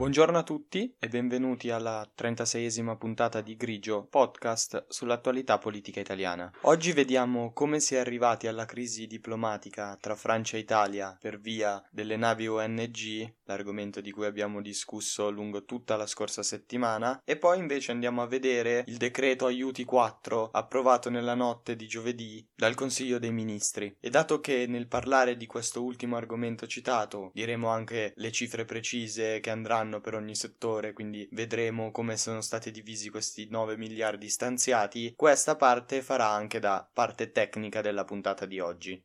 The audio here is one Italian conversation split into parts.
Buongiorno a tutti e benvenuti alla 36esima puntata di Grigio, podcast sull'attualità politica italiana. Oggi vediamo come si è arrivati alla crisi diplomatica tra Francia e Italia per via delle navi ONG, l'argomento di cui abbiamo discusso lungo tutta la scorsa settimana, e poi invece andiamo a vedere il decreto aiuti 4 approvato nella notte di giovedì dal Consiglio dei Ministri. E dato che nel parlare di questo ultimo argomento citato diremo anche le cifre precise che andranno anno per ogni settore, quindi vedremo come sono stati divisi questi 9 miliardi stanziati. Questa parte farà anche da parte tecnica della puntata di oggi.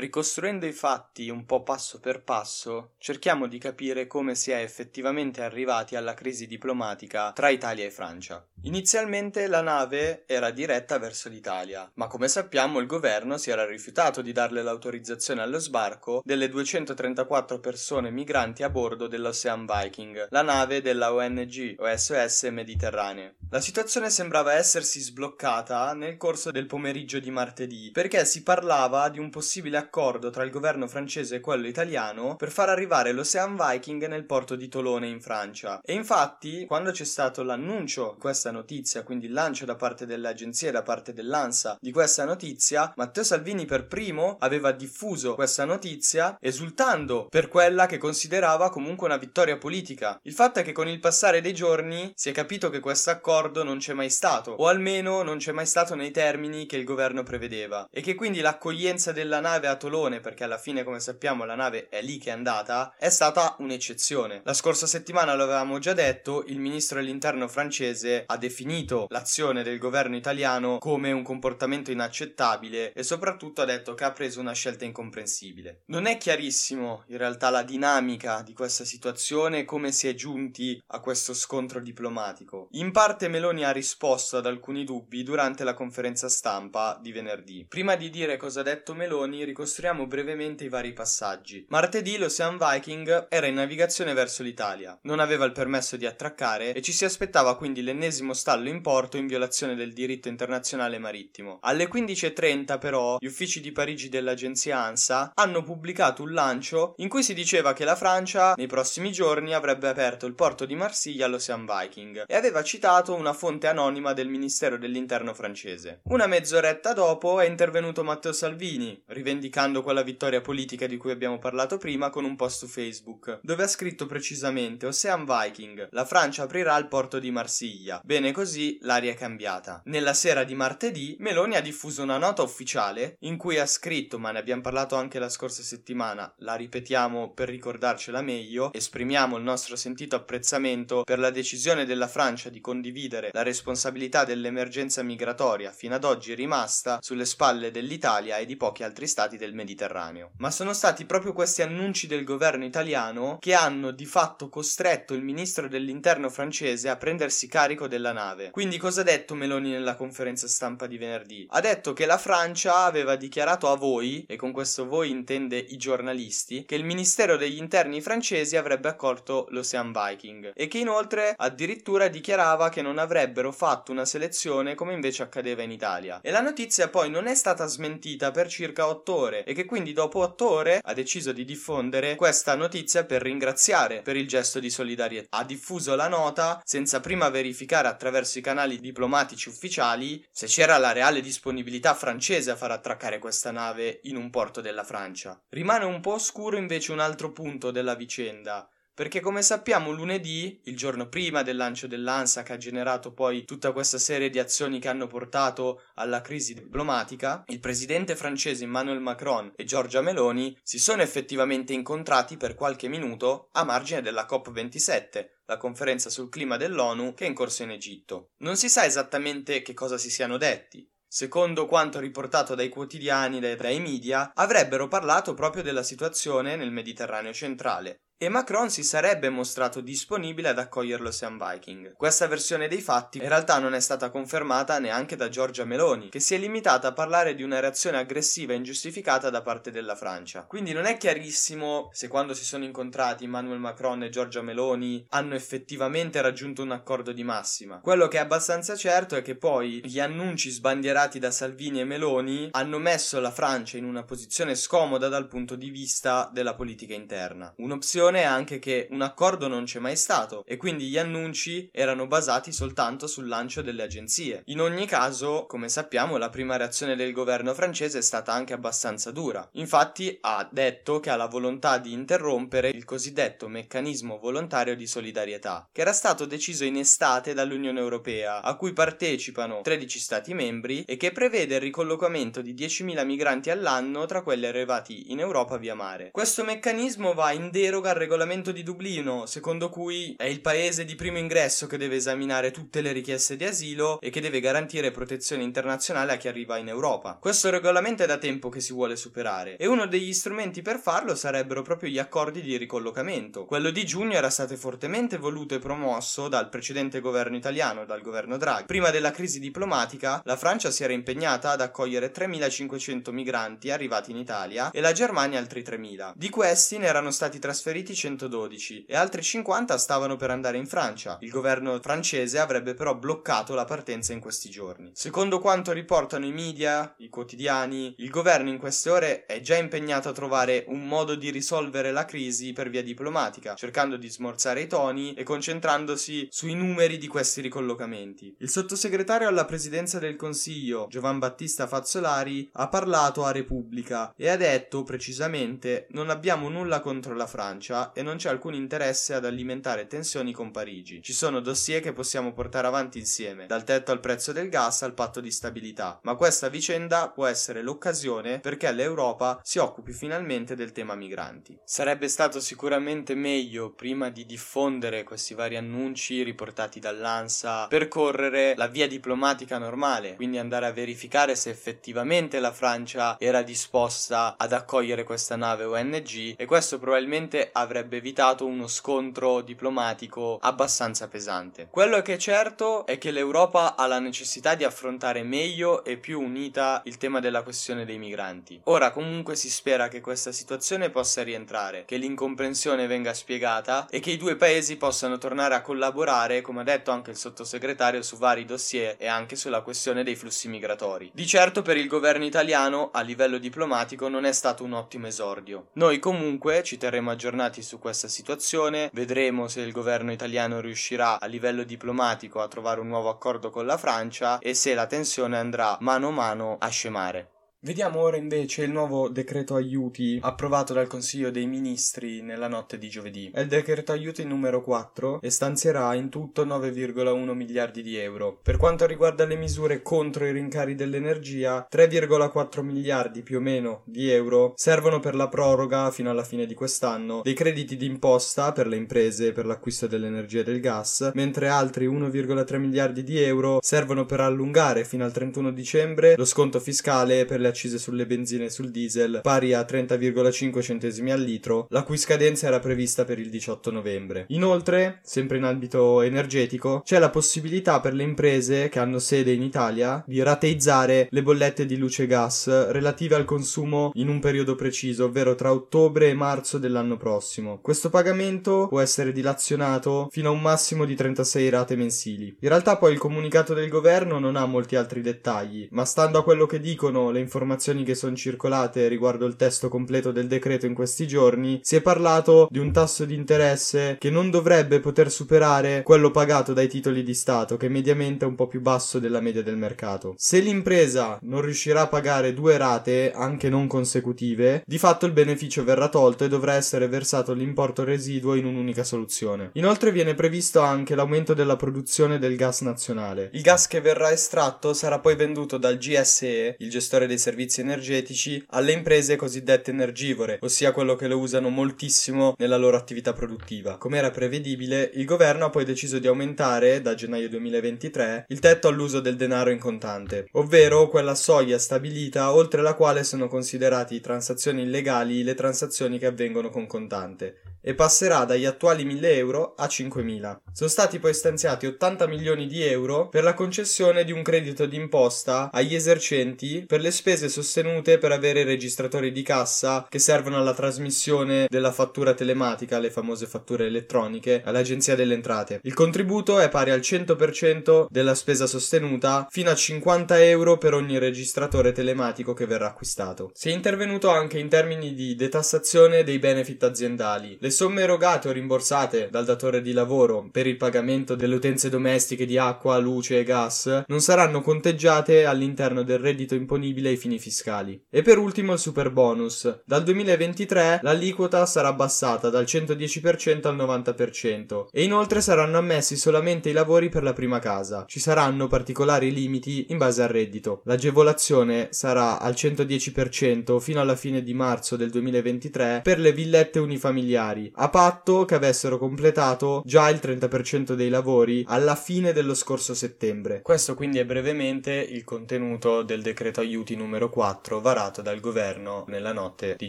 Ricostruendo i fatti un po' passo per passo, cerchiamo di capire come si è effettivamente arrivati alla crisi diplomatica tra Italia e Francia. Inizialmente la nave era diretta verso l'Italia, ma come sappiamo il governo si era rifiutato di darle l'autorizzazione allo sbarco delle 234 persone migranti a bordo dell'Ocean Viking, la nave della ONG OSS Mediterranee. La situazione sembrava essersi sbloccata nel corso del pomeriggio di martedì, perché si parlava di un possibile accordo accordo tra il governo francese e quello italiano per far arrivare l'Ocean Viking nel porto di Tolone in Francia. E infatti, quando c'è stato l'annuncio di questa notizia, quindi il lancio da parte delle agenzie da parte dell'ANSA di questa notizia, Matteo Salvini per primo aveva diffuso questa notizia esultando per quella che considerava comunque una vittoria politica. Il fatto è che con il passare dei giorni si è capito che questo accordo non c'è mai stato, o almeno non c'è mai stato nei termini che il governo prevedeva, e che quindi l'accoglienza della nave a Tolone, perché alla fine, come sappiamo, la nave è lì che è andata, è stata un'eccezione. La scorsa settimana lo avevamo già detto, il ministro dell'interno francese ha definito l'azione del governo italiano come un comportamento inaccettabile e soprattutto ha detto che ha preso una scelta incomprensibile. Non è chiarissimo in realtà la dinamica di questa situazione come si è giunti a questo scontro diplomatico. In parte Meloni ha risposto ad alcuni dubbi durante la conferenza stampa di venerdì. Prima di dire cosa ha detto Meloni, ricostruiamo illustriamo brevemente i vari passaggi. Martedì l'Ocean Viking era in navigazione verso l'Italia, non aveva il permesso di attraccare e ci si aspettava quindi l'ennesimo stallo in porto in violazione del diritto internazionale marittimo. Alle 15.30 però gli uffici di Parigi dell'agenzia ANSA hanno pubblicato un lancio in cui si diceva che la Francia nei prossimi giorni avrebbe aperto il porto di Marsiglia all'Ocean Viking e aveva citato una fonte anonima del Ministero dell'Interno francese. Una mezz'oretta dopo è intervenuto Matteo Salvini, rivendicando giustificando quella vittoria politica di cui abbiamo parlato prima con un post su Facebook, dove ha scritto precisamente Ocean Viking, la Francia aprirà il porto di Marsiglia. Bene così, l'aria è cambiata. Nella sera di martedì, Meloni ha diffuso una nota ufficiale in cui ha scritto, ma ne abbiamo parlato anche la scorsa settimana, la ripetiamo per ricordarcela meglio, esprimiamo il nostro sentito apprezzamento per la decisione della Francia di condividere la responsabilità dell'emergenza migratoria fino ad oggi rimasta sulle spalle dell'Italia e di pochi altri stati del del Mediterraneo. Ma sono stati proprio questi annunci del governo italiano che hanno di fatto costretto il ministro dell'interno francese a prendersi carico della nave. Quindi cosa ha detto Meloni nella conferenza stampa di venerdì? Ha detto che la Francia aveva dichiarato a voi, e con questo voi intende i giornalisti, che il ministero degli interni francesi avrebbe accolto l'Ocean Viking e che inoltre addirittura dichiarava che non avrebbero fatto una selezione come invece accadeva in Italia. E la notizia poi non è stata smentita per circa otto ore e che quindi dopo otto ore ha deciso di diffondere questa notizia per ringraziare per il gesto di solidarietà. Ha diffuso la nota senza prima verificare attraverso i canali diplomatici ufficiali se c'era la reale disponibilità francese a far attraccare questa nave in un porto della Francia. Rimane un po' oscuro invece un altro punto della vicenda perché come sappiamo lunedì, il giorno prima del lancio dell'ANSA che ha generato poi tutta questa serie di azioni che hanno portato alla crisi diplomatica, il presidente francese Emmanuel Macron e Giorgia Meloni si sono effettivamente incontrati per qualche minuto a margine della COP27, la conferenza sul clima dell'ONU che è in corso in Egitto. Non si sa esattamente che cosa si siano detti, secondo quanto riportato dai quotidiani e dai media, avrebbero parlato proprio della situazione nel Mediterraneo centrale e Macron si sarebbe mostrato disponibile ad accogliere l'Ocean Viking. Questa versione dei fatti in realtà non è stata confermata neanche da Giorgia Meloni, che si è limitata a parlare di una reazione aggressiva e ingiustificata da parte della Francia. Quindi non è chiarissimo se quando si sono incontrati Emmanuel Macron e Giorgia Meloni hanno effettivamente raggiunto un accordo di massima. Quello che è abbastanza certo è che poi gli annunci sbandierati da Salvini e Meloni hanno messo la Francia in una posizione scomoda dal punto di vista della politica interna. Un'opzione è anche che un accordo non c'è mai stato e quindi gli annunci erano basati soltanto sul lancio delle agenzie. In ogni caso, come sappiamo, la prima reazione del governo francese è stata anche abbastanza dura. Infatti ha detto che ha la volontà di interrompere il cosiddetto meccanismo volontario di solidarietà, che era stato deciso in estate dall'Unione Europea, a cui partecipano 13 Stati membri e che prevede il ricollocamento di 10.000 migranti all'anno tra quelli arrivati in Europa via mare. Questo meccanismo va in deroga al regolamento di Dublino, secondo cui è il paese di primo ingresso che deve esaminare tutte le richieste di asilo e che deve garantire protezione internazionale a chi arriva in Europa. Questo regolamento è da tempo che si vuole superare e uno degli strumenti per farlo sarebbero proprio gli accordi di ricollocamento. Quello di giugno era stato fortemente voluto e promosso dal precedente governo italiano, dal governo Draghi. Prima della crisi diplomatica, la Francia si era impegnata ad accogliere 3.500 migranti arrivati in Italia e la Germania altri 3.000. Di questi ne erano stati trasferiti 112 e altri 50 stavano per andare in Francia. Il governo francese avrebbe però bloccato la partenza in questi giorni. Secondo quanto riportano i media, i quotidiani, il governo in queste ore è già impegnato a trovare un modo di risolvere la crisi per via diplomatica, cercando di smorzare i toni e concentrandosi sui numeri di questi ricollocamenti. Il sottosegretario alla presidenza del Consiglio, Giovan Battista Fazzolari, ha parlato a Repubblica e ha detto precisamente non abbiamo nulla contro la Francia e non c'è alcun interesse ad alimentare tensioni con Parigi. Ci sono dossier che possiamo portare avanti insieme, dal tetto al prezzo del gas al patto di stabilità, ma questa vicenda può essere l'occasione perché l'Europa si occupi finalmente del tema migranti. Sarebbe stato sicuramente meglio, prima di diffondere questi vari annunci riportati dall'ANSA, percorrere la via diplomatica normale, quindi andare a verificare se effettivamente la Francia era disposta ad accogliere questa nave ONG e questo probabilmente avrebbe evitato uno scontro diplomatico abbastanza pesante. Quello che è certo è che l'Europa ha la necessità di affrontare meglio e più unita il tema della questione dei migranti. Ora comunque si spera che questa situazione possa rientrare, che l'incomprensione venga spiegata e che i due paesi possano tornare a collaborare, come ha detto anche il sottosegretario, su vari dossier e anche sulla questione dei flussi migratori. Di certo per il governo italiano a livello diplomatico non è stato un ottimo esordio. Noi comunque ci terremo aggiornati su questa situazione, vedremo se il governo italiano riuscirà a livello diplomatico a trovare un nuovo accordo con la Francia e se la tensione andrà mano a mano a scemare. Vediamo ora invece il nuovo decreto aiuti approvato dal Consiglio dei Ministri nella notte di giovedì. È il decreto aiuti numero 4 e stanzierà in tutto 9,1 miliardi di euro. Per quanto riguarda le misure contro i rincari dell'energia, 3,4 miliardi più o meno di euro servono per la proroga fino alla fine di quest'anno dei crediti d'imposta per le imprese per l'acquisto dell'energia e del gas, mentre altri 1,3 miliardi di euro servono per allungare fino al 31 dicembre lo sconto fiscale per le accise sulle benzine e sul diesel pari a 30,5 centesimi al litro, la cui scadenza era prevista per il 18 novembre. Inoltre, sempre in ambito energetico, c'è la possibilità per le imprese che hanno sede in Italia di rateizzare le bollette di luce e gas relative al consumo in un periodo preciso, ovvero tra ottobre e marzo dell'anno prossimo. Questo pagamento può essere dilazionato fino a un massimo di 36 rate mensili. In realtà poi il comunicato del governo non ha molti altri dettagli, ma stando a quello che dicono le informazioni informazioni che sono circolate riguardo il testo completo del decreto in questi giorni, si è parlato di un tasso di interesse che non dovrebbe poter superare quello pagato dai titoli di Stato, che mediamente è un po' più basso della media del mercato. Se l'impresa non riuscirà a pagare due rate, anche non consecutive, di fatto il beneficio verrà tolto e dovrà essere versato l'importo residuo in un'unica soluzione. Inoltre viene previsto anche l'aumento della produzione del gas nazionale. Il gas che verrà estratto sarà poi venduto dal GSE, il gestore dei servizi servizi energetici alle imprese cosiddette energivore, ossia quello che lo usano moltissimo nella loro attività produttiva. Come era prevedibile, il governo ha poi deciso di aumentare, da gennaio 2023, il tetto all'uso del denaro in contante, ovvero quella soglia stabilita oltre la quale sono considerati transazioni illegali le transazioni che avvengono con contante. E passerà dagli attuali 1000 euro a 5000. Sono stati poi stanziati 80 milioni di euro per la concessione di un credito d'imposta agli esercenti per le spese sostenute per avere registratori di cassa che servono alla trasmissione della fattura telematica, le famose fatture elettroniche, all'Agenzia delle Entrate. Il contributo è pari al 100% della spesa sostenuta fino a 50 euro per ogni registratore telematico che verrà acquistato. Si è intervenuto anche in termini di detassazione dei benefit aziendali. Le somme erogate o rimborsate dal datore di lavoro per il pagamento delle utenze domestiche di acqua, luce e gas non saranno conteggiate all'interno del reddito imponibile ai fini fiscali. E per ultimo il super bonus. Dal 2023 l'aliquota sarà abbassata dal 110% al 90% e inoltre saranno ammessi solamente i lavori per la prima casa. Ci saranno particolari limiti in base al reddito. L'agevolazione sarà al 110% fino alla fine di marzo del 2023 per le villette unifamiliari, a patto che avessero completato già il 30% dei lavori alla fine dello scorso settembre. Questo quindi è brevemente il contenuto del decreto aiuti numero 4 varato dal governo nella notte di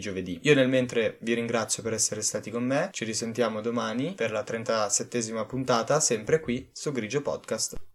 giovedì. Io nel mentre vi ringrazio per essere stati con me, ci risentiamo domani per la 37esima puntata, sempre qui su Grigio Podcast.